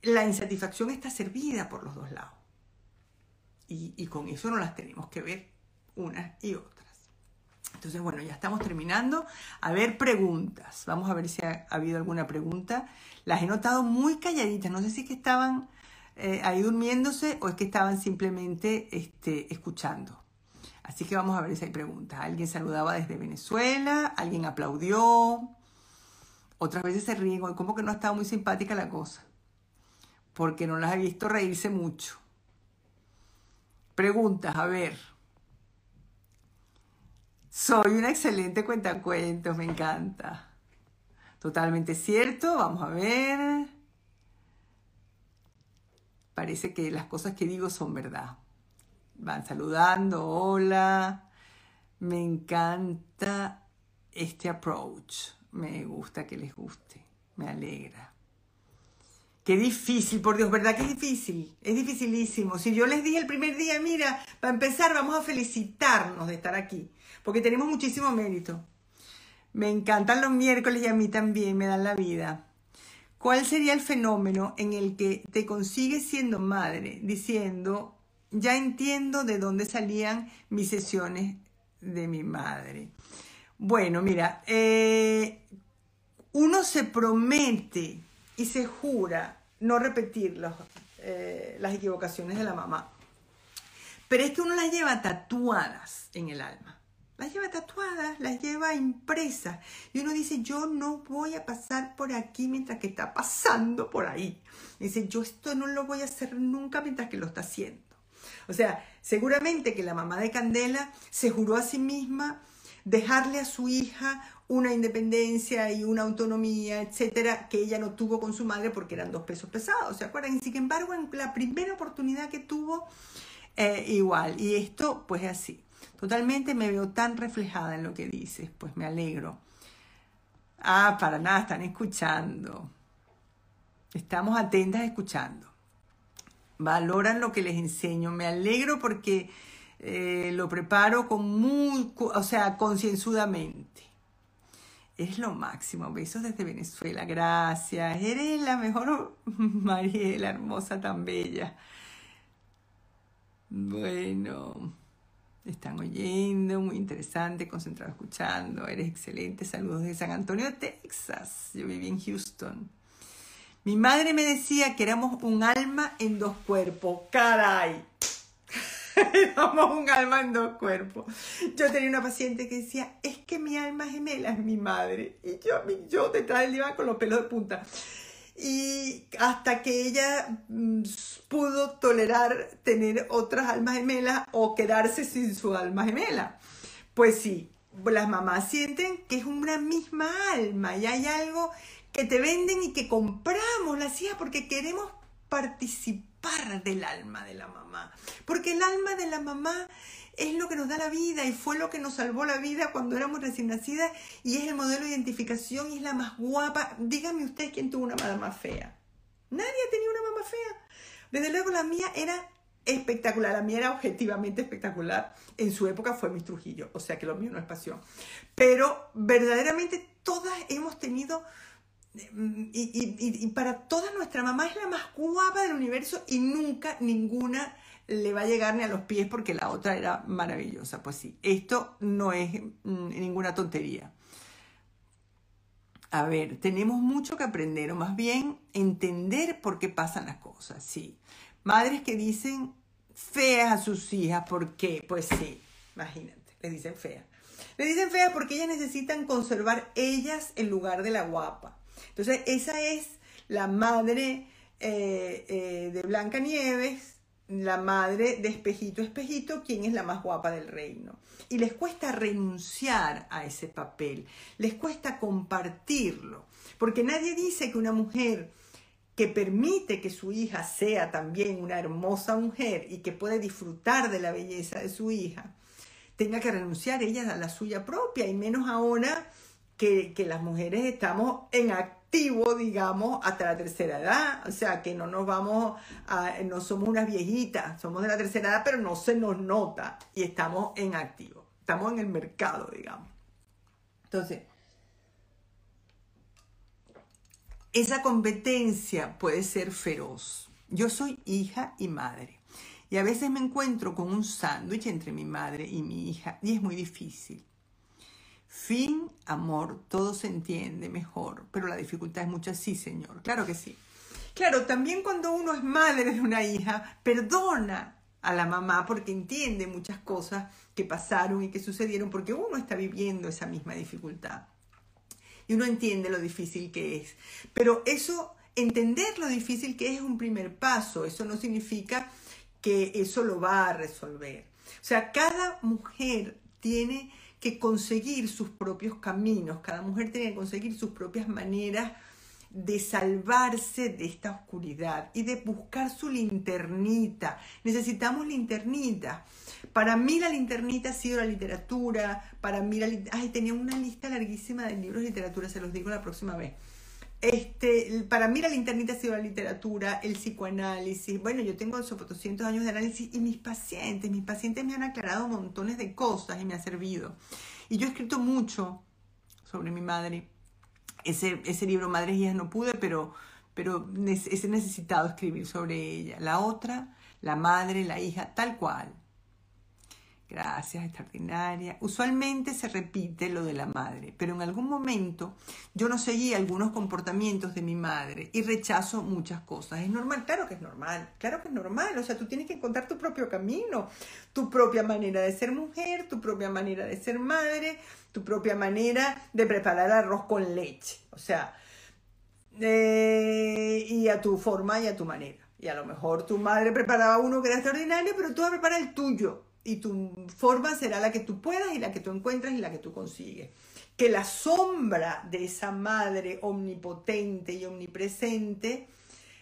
la insatisfacción está servida por los dos lados. Y, y con eso no las tenemos que ver unas y otras. Entonces, bueno, ya estamos terminando. A ver, preguntas. Vamos a ver si ha, habido alguna pregunta. Las he notado muy calladitas. No sé si que estaban eh, ahí durmiéndose o es que estaban simplemente este, escuchando. Así que vamos a ver si hay preguntas. Alguien saludaba desde Venezuela, alguien aplaudió. Otras veces se ríen. Como que no ha estado muy simpática la cosa. Porque no las he visto reírse mucho. Preguntas, a ver. Soy una excelente cuentacuentos, me encanta. Totalmente cierto, vamos a ver. parece que las cosas que digo son verdad. Van saludando, hola, me encanta este approach, me gusta que les guste, me alegra. Qué difícil, por Dios, ¿verdad es difícil? Es dificilísimo. Si yo les dije el primer día, mira, para empezar vamos a felicitarnos de estar aquí, porque tenemos muchísimo mérito. Me encantan los miércoles y a mí también me dan la vida. ¿Cuál sería el fenómeno en el que te consigues siendo madre diciendo, ya entiendo de dónde salían mis sesiones de mi madre? Bueno, mira, eh, uno se promete y se jura no repetir eh, las equivocaciones de la mamá. Pero es que uno las lleva tatuadas en el alma. Las lleva tatuadas, las lleva impresas. Y uno dice, yo no voy a pasar por aquí mientras que está pasando por ahí. Dice, yo esto no lo voy a hacer nunca mientras que lo está haciendo. O sea, seguramente que la mamá de Candela se juró a sí misma dejarle a su hija una independencia y una autonomía, etcétera, que ella no tuvo con su madre porque eran dos pesos pesados, ¿se acuerdan? Y sin embargo, en la primera oportunidad que tuvo, eh, igual. Y esto, pues así. Totalmente me veo tan reflejada en lo que dices, pues me alegro. Ah, para nada, están escuchando. Estamos atentas escuchando. Valoran lo que les enseño. Me alegro porque eh, lo preparo con muy, o sea, concienzudamente. Es lo máximo. Besos desde Venezuela. Gracias. Eres la mejor [laughs] Mariela, hermosa, tan bella. Bueno, están oyendo, muy interesante, concentrado escuchando. Eres excelente. Saludos de San Antonio, Texas. Yo viví en Houston. Mi madre me decía que éramos un alma en dos cuerpos. ¡Caray! [laughs] Éramos un alma en dos cuerpos. Yo tenía una paciente que decía, es que mi alma gemela es mi madre. Y yo, yo detrás del diván con los pelos de punta. Y hasta que ella mm, pudo tolerar tener otras almas gemelas o quedarse sin su alma gemela. Pues sí, las mamás sienten que es una misma alma y hay algo que te venden y que compramos las hijas porque queremos participar del alma de la mamá. Porque el alma de la mamá es lo que nos da la vida y fue lo que nos salvó la vida cuando éramos recién nacidas y es el modelo de identificación y es la más guapa. Dígame usted quién tuvo una mamá fea. Nadie tenía una mamá fea. Desde luego la mía era espectacular, la mía era objetivamente espectacular. En su época fue mi Trujillo, o sea que lo mío no es pasión. Pero verdaderamente todas hemos tenido y, para toda nuestra mamá es la más guapa del universo y nunca ninguna le va a llegar ni a los pies porque la otra era maravillosa. Pues sí, esto no es mm, ninguna tontería. A ver, tenemos mucho que aprender, o más bien entender por qué pasan las cosas, sí. Madres que dicen feas a sus hijas, ¿por qué? Pues sí, imagínate, les dicen feas. Le dicen feas porque ellas necesitan conservar ellas en lugar de la guapa. Entonces, esa es la madre eh, eh, de Blanca Nieves, la madre de Espejito. Espejito, quien es la más guapa del reino. Y les cuesta renunciar a ese papel, les cuesta compartirlo, porque nadie dice que una mujer que permite que su hija sea también una hermosa mujer y que puede disfrutar de la belleza de su hija, tenga que renunciar ella a la suya propia, y menos ahora que, las mujeres estamos en activo, digamos, hasta la tercera edad. O sea, que no nos vamos a, no somos unas viejitas, somos de la tercera edad, pero no se nos nota y estamos en activo. Estamos en el mercado, digamos. Entonces, esa competencia puede ser feroz. Yo soy hija y madre. Y a veces me encuentro con un sándwich entre mi madre y mi hija y es muy difícil. Fin, amor, todo se entiende mejor, pero la dificultad es mucha, sí, Señor, claro que sí. Claro, también cuando uno es madre de una hija, perdona a la mamá porque entiende muchas cosas que pasaron y que sucedieron porque uno está viviendo esa misma dificultad. Y uno entiende lo difícil que es. Pero eso, entender lo difícil que es, es un primer paso. Eso no significa que eso lo va a resolver. O sea, cada mujer tiene que conseguir sus propios caminos, cada mujer tiene que conseguir sus propias maneras de salvarse de esta oscuridad y de buscar su linternita. Necesitamos linternita. Para mí la linternita ha sido la literatura, para mí la Ay, tenía una lista larguísima de libros de literatura, se los digo la próxima vez. Este, para mí la linternita ha sido la literatura, el psicoanálisis. Bueno, yo tengo 200 años de análisis y mis pacientes, mis pacientes me han aclarado montones de cosas y me ha servido. Y yo he escrito mucho sobre mi madre. Ese, ese libro Madres y Hijas no pude, pero, pero he necesitado escribir sobre ella. La otra, la madre, la hija, tal cual. Gracias, extraordinaria. Usualmente se repite lo de la madre, pero en algún momento yo no seguí algunos comportamientos de mi madre y rechazo muchas cosas. Es normal, claro que es normal, claro que es normal. O sea, tú tienes que encontrar tu propio camino, tu propia manera de ser mujer, tu propia manera de ser madre, tu propia manera de preparar arroz con leche. O sea, eh, y a tu forma y a tu manera. Y a lo mejor tu madre preparaba uno que era extraordinario, pero tú vas a preparar el tuyo y tu forma será la que tú puedas y la que tú encuentras y la que tú consigues. Que la sombra de esa madre omnipotente y omnipresente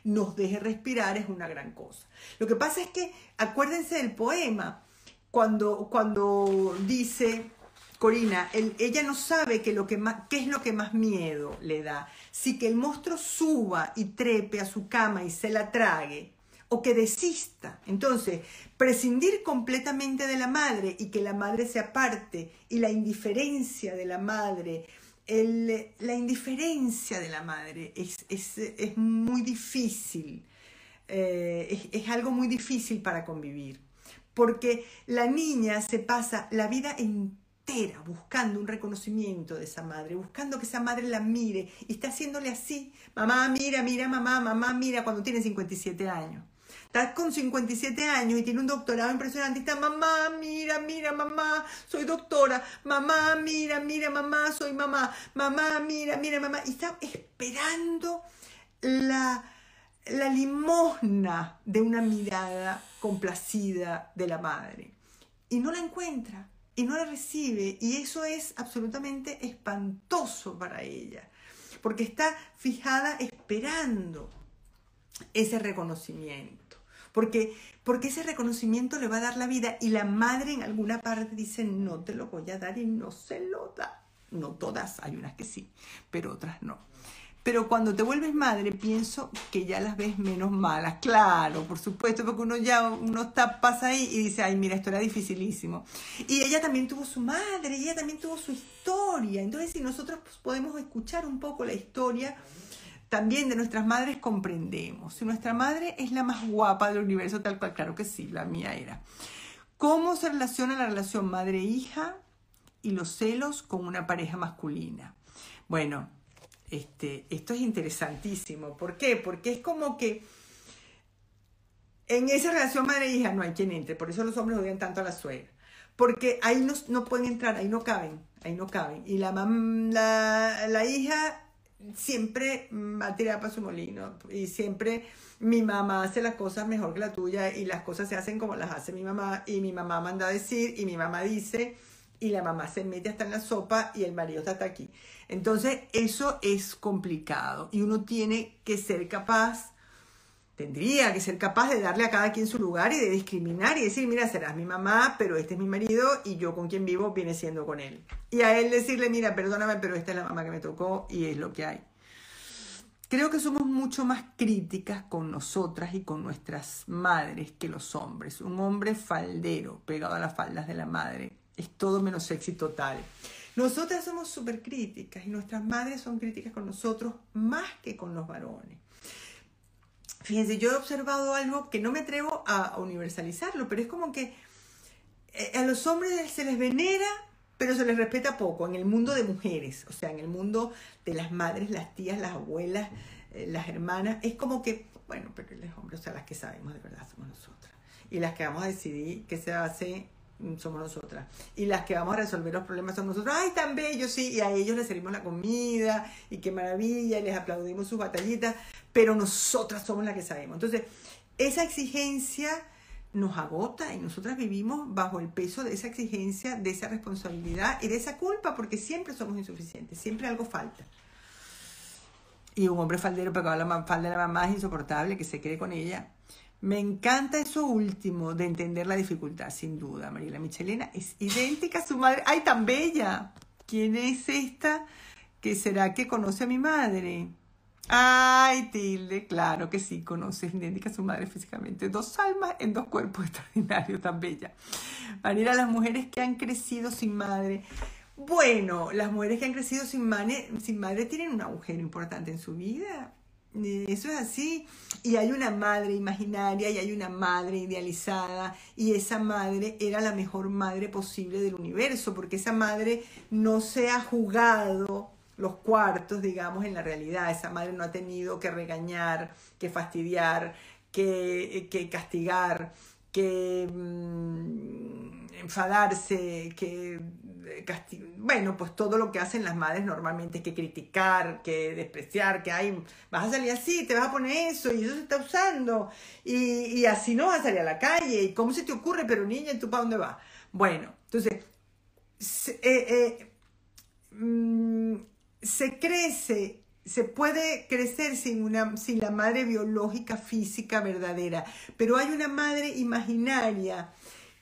nos deje respirar es una gran cosa. Lo que pasa es que, acuérdense del poema, cuando, cuando dice Corina, ella no sabe que lo que qué es lo que más miedo le da. Si que el monstruo suba y trepe a su cama y se la trague, o que desista. Entonces, prescindir completamente de la madre y que la madre se aparte y la indiferencia de la madre, la indiferencia de la madre es, muy difícil, eh, es, algo muy difícil para convivir, porque la niña se pasa la vida entera buscando un reconocimiento de esa madre, buscando que esa madre la mire y está haciéndole así, mamá mira, mira, mamá, mamá mira cuando tiene 57 años está con 57 años y tiene un doctorado impresionante y está, mamá, mira, mira, mamá, soy doctora, mamá, mira, mira, mamá, soy mamá, mamá, mira, mira, mamá, y está esperando la, la limosna de una mirada complacida de la madre. Y no la encuentra, y no la recibe, y eso es absolutamente espantoso para ella, porque está fijada esperando ese reconocimiento porque, porque ese reconocimiento le va a dar la vida y la madre en alguna parte dice, no te lo voy a dar y no se lo da. No todas, hay unas que sí, pero otras no. Pero cuando te vuelves madre, pienso que ya las ves menos malas. Claro, por supuesto, porque uno ya uno está, pasa ahí y dice, ay, mira, esto era dificilísimo. Y ella también tuvo su madre, y ella también tuvo su historia. Entonces, si nosotros pues, podemos escuchar un poco la historia también de nuestras madres comprendemos. Si nuestra madre es la más guapa del universo, tal cual, claro que sí, la mía era. ¿Cómo se relaciona la relación madre-hija y los celos con una pareja masculina? Bueno, este, esto es interesantísimo. ¿Por qué? Porque es como que en esa relación madre-hija no hay quien entre. Por eso los hombres odian tanto a la suegra. Porque ahí no, no pueden entrar, ahí no caben, ahí no caben. Y la, la, la hija siempre va a tirar para su molino y siempre mi mamá hace las cosas mejor que la tuya y las cosas se hacen como las hace mi mamá y mi mamá manda a decir y mi mamá dice y la mamá se mete hasta en la sopa y el marido está hasta aquí. Entonces eso es complicado y uno tiene que ser capaz tendría que ser capaz de darle a cada quien su lugar y de discriminar y decir, mira, serás mi mamá, pero este es mi marido y yo con quien vivo viene siendo con él. Y a él decirle, mira, perdóname, pero esta es la mamá que me tocó y es lo que hay. Creo que somos mucho más críticas con nosotras y con nuestras madres que los hombres. Un hombre faldero pegado a las faldas de la madre es todo menos sexy total. Nosotras somos súper críticas y nuestras madres son críticas con nosotros más que con los varones. Fíjense, yo he observado algo que no me atrevo a universalizarlo, pero es como que eh, a los hombres se les venera, pero se les respeta poco en el mundo de mujeres, o sea, en el mundo de las madres, las tías, las abuelas, eh, las hermanas, es como que, bueno, pero los hombres, o sea, las que sabemos de verdad somos nosotras. Y las que vamos a decidir qué se hace somos nosotras. Y las que vamos a resolver los problemas somos nosotros. ¡Ay, tan bello! Sí, y a ellos les servimos la comida, y qué maravilla, y les aplaudimos sus batallitas pero nosotras somos las que sabemos. Entonces, esa exigencia nos agota y nosotras vivimos bajo el peso de esa exigencia, de esa responsabilidad y de esa culpa porque siempre somos insuficientes, siempre algo falta. Y un hombre faldero pegado a la falda de la mamá es insoportable, que se quede con ella. Me encanta eso último de entender la dificultad, sin duda. Mariela Michelena es idéntica a su madre. ¡Ay, tan bella! ¿Quién es esta? ¿Qué será que conoce a mi madre? Ay, Tilde, claro que sí, conoces, idéntica a su madre físicamente. Dos almas en dos cuerpos [laughs] extraordinarios, tan bella. Mariela, las mujeres que han crecido sin madre. Bueno, las mujeres que han crecido sin madre, sin madre tienen un agujero importante en su vida. Eso es así. Y hay una madre imaginaria y hay una madre idealizada. Y esa madre era la mejor madre posible del universo, porque esa madre no se ha jugado los cuartos, digamos, en la realidad. Esa madre no ha tenido que regañar, que fastidiar, que, que castigar, que mm, enfadarse, que bueno, pues todo lo que hacen las madres normalmente es que criticar, que despreciar, que hay, vas a salir así, te vas a poner eso y eso se está usando y, así no vas a salir a la calle y cómo se te ocurre, pero niña, ¿tú para dónde vas? Bueno, entonces, se, eh, eh, mm, se crece se puede crecer sin, una, sin la madre biológica física verdadera, pero hay una madre imaginaria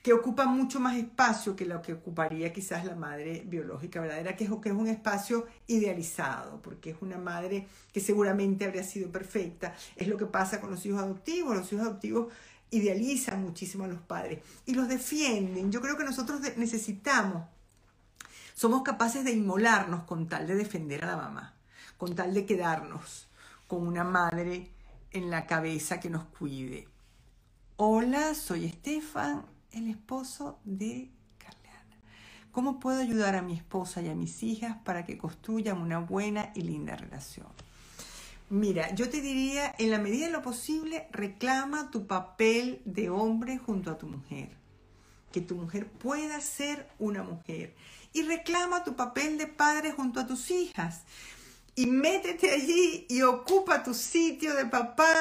que ocupa mucho más espacio que lo que ocuparía quizás la madre biológica verdadera, que es, que es un espacio idealizado, porque es una madre que seguramente habría sido perfecta. Es lo que pasa con los hijos adoptivos. Los hijos adoptivos idealizan muchísimo a los padres y los defienden. Yo creo que nosotros necesitamos, somos capaces de inmolarnos con tal de defender a la mamá, con tal de quedarnos con una madre en la cabeza que nos cuide. Hola, soy Estefan el esposo de Carleana. ¿Cómo puedo ayudar a mi esposa y a mis hijas para que construyan una buena y linda relación? Mira, yo te diría, en la medida de lo posible, reclama tu papel de hombre junto a tu mujer. Que tu mujer pueda ser una mujer. Y reclama tu papel de padre junto a tus hijas. Y métete allí y ocupa tu sitio de papá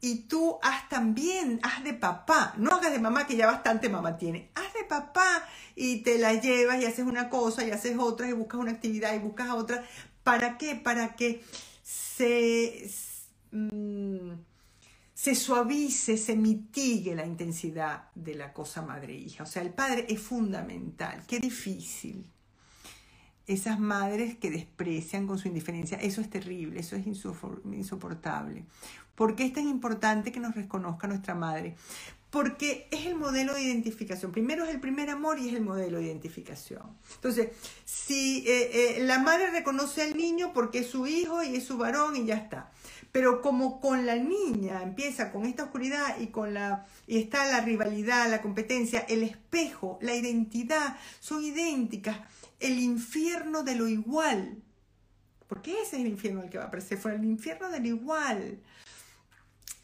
y tú haz también, haz de papá, no hagas de mamá que ya bastante mamá tiene, haz de papá y te la llevas y haces una cosa y haces otra y buscas una actividad y buscas otra. ¿Para qué? Para que se, mm, se suavice, se mitigue la intensidad de la cosa madre-hija. O sea, el padre es fundamental, qué difícil. Esas madres que desprecian con su indiferencia, eso es terrible, eso es insoportable. ¿Por qué es tan importante que nos reconozca nuestra madre? Porque es el modelo de identificación. Primero es el primer amor y es el modelo de identificación. Entonces, si eh, eh, la madre reconoce al niño porque es su hijo y es su varón y ya está. Pero como con la niña empieza con esta oscuridad y con la y está la rivalidad, la competencia, el espejo, la identidad son idénticas, el infierno de lo igual. Porque ese es el infierno al que va a Perséfone, el infierno del igual.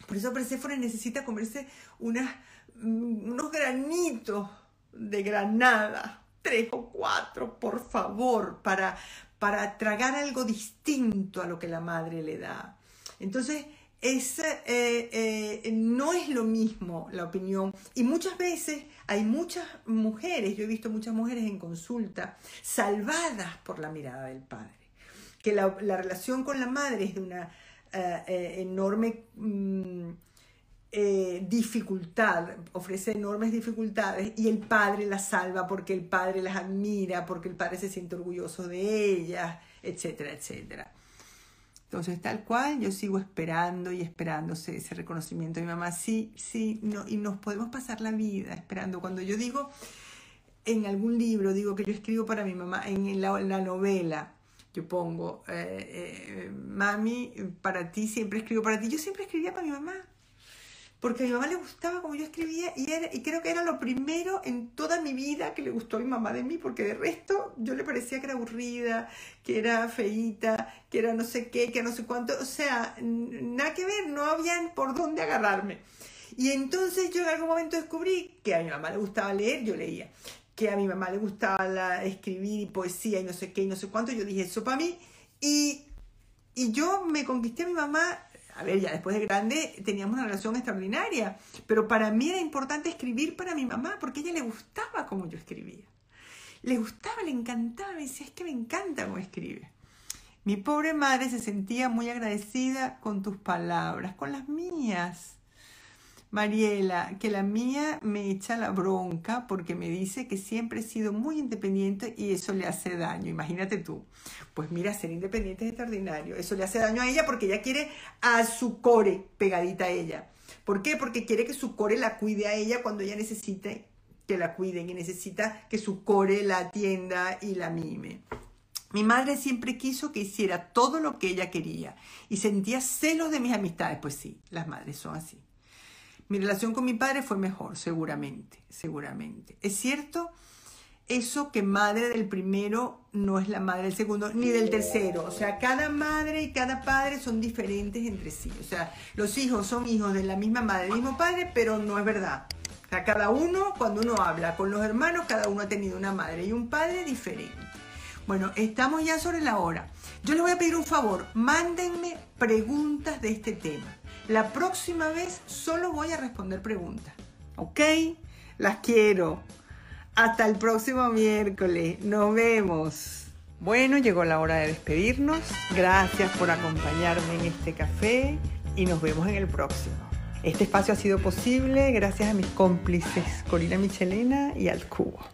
Por eso Perséfone necesita comerse mm, unos granitos de granada, tres o cuatro, por favor, para, para tragar algo distinto a lo que la madre le da. Entonces, es, eh, eh, no es lo mismo la opinión. Y muchas veces hay muchas mujeres, yo he visto muchas mujeres en consulta, salvadas por la mirada del padre. Que la relación con la madre es de una eh, eh, enorme mm, eh, dificultad, ofrece enormes dificultades y el padre las salva porque el padre las admira, porque el padre se siente orgulloso de ellas, etcétera, etcétera. Entonces, tal cual, yo sigo esperando y esperándose ese reconocimiento de mi mamá. Sí, sí, no, y nos podemos pasar la vida esperando. Cuando yo digo en algún libro, digo que yo escribo para mi mamá, en la, en la novela, yo pongo, eh, eh, mami, para ti siempre escribo para ti. Yo siempre escribía para mi mamá, porque a mi mamá le gustaba como yo escribía y, y creo que era lo primero en toda mi vida que le gustó a mi mamá de mí, porque de resto yo le parecía que era aburrida, que era feíta, que era no sé qué, que no sé cuánto, o sea, nada que ver, no había por dónde agarrarme. Y entonces yo en algún momento descubrí que a mi mamá le gustaba leer, yo leía que a mi mamá le gustaba escribir poesía y no sé qué y no sé cuánto, yo dije eso para mí y, y yo me conquisté a mi mamá, a ver, ya después de grande teníamos una relación extraordinaria, pero para mí era importante escribir para mi mamá porque a ella le gustaba como yo escribía. Le gustaba, le encantaba, me decía, es que me encanta cómo escribe. Mi pobre madre se sentía muy agradecida con tus palabras, con las mías. Mariela, que la mía me echa la bronca porque me dice que siempre he sido muy independiente y eso le hace daño. Imagínate tú. Pues mira, ser independiente es extraordinario. Eso le hace daño a ella porque ella quiere a su core pegadita a ella. ¿Por qué? Porque quiere que su core la cuide a ella cuando ella necesite que la cuiden y necesita que su core la atienda y la mime. Mi madre siempre quiso que hiciera todo lo que ella quería y sentía celos de mis amistades. Pues sí, las madres son así. Mi relación con mi padre fue mejor, seguramente, seguramente. Es cierto eso que madre del primero no es la madre del segundo ni del tercero. O sea, cada madre y cada padre son diferentes entre sí. O sea, los hijos son hijos de la misma madre, del mismo padre, pero no es verdad. O sea, cada uno, cuando uno habla con los hermanos, cada uno ha tenido una madre y un padre diferente. Bueno, estamos ya sobre la hora. Yo les voy a pedir un favor, mándenme preguntas de este tema. La próxima vez solo voy a responder preguntas. ¿Ok? Las quiero. Hasta el próximo miércoles. Nos vemos. Bueno, llegó la hora de despedirnos. Gracias por acompañarme en este café y nos vemos en el próximo. Este espacio ha sido posible gracias a mis cómplices Corina Michelena y al Cubo.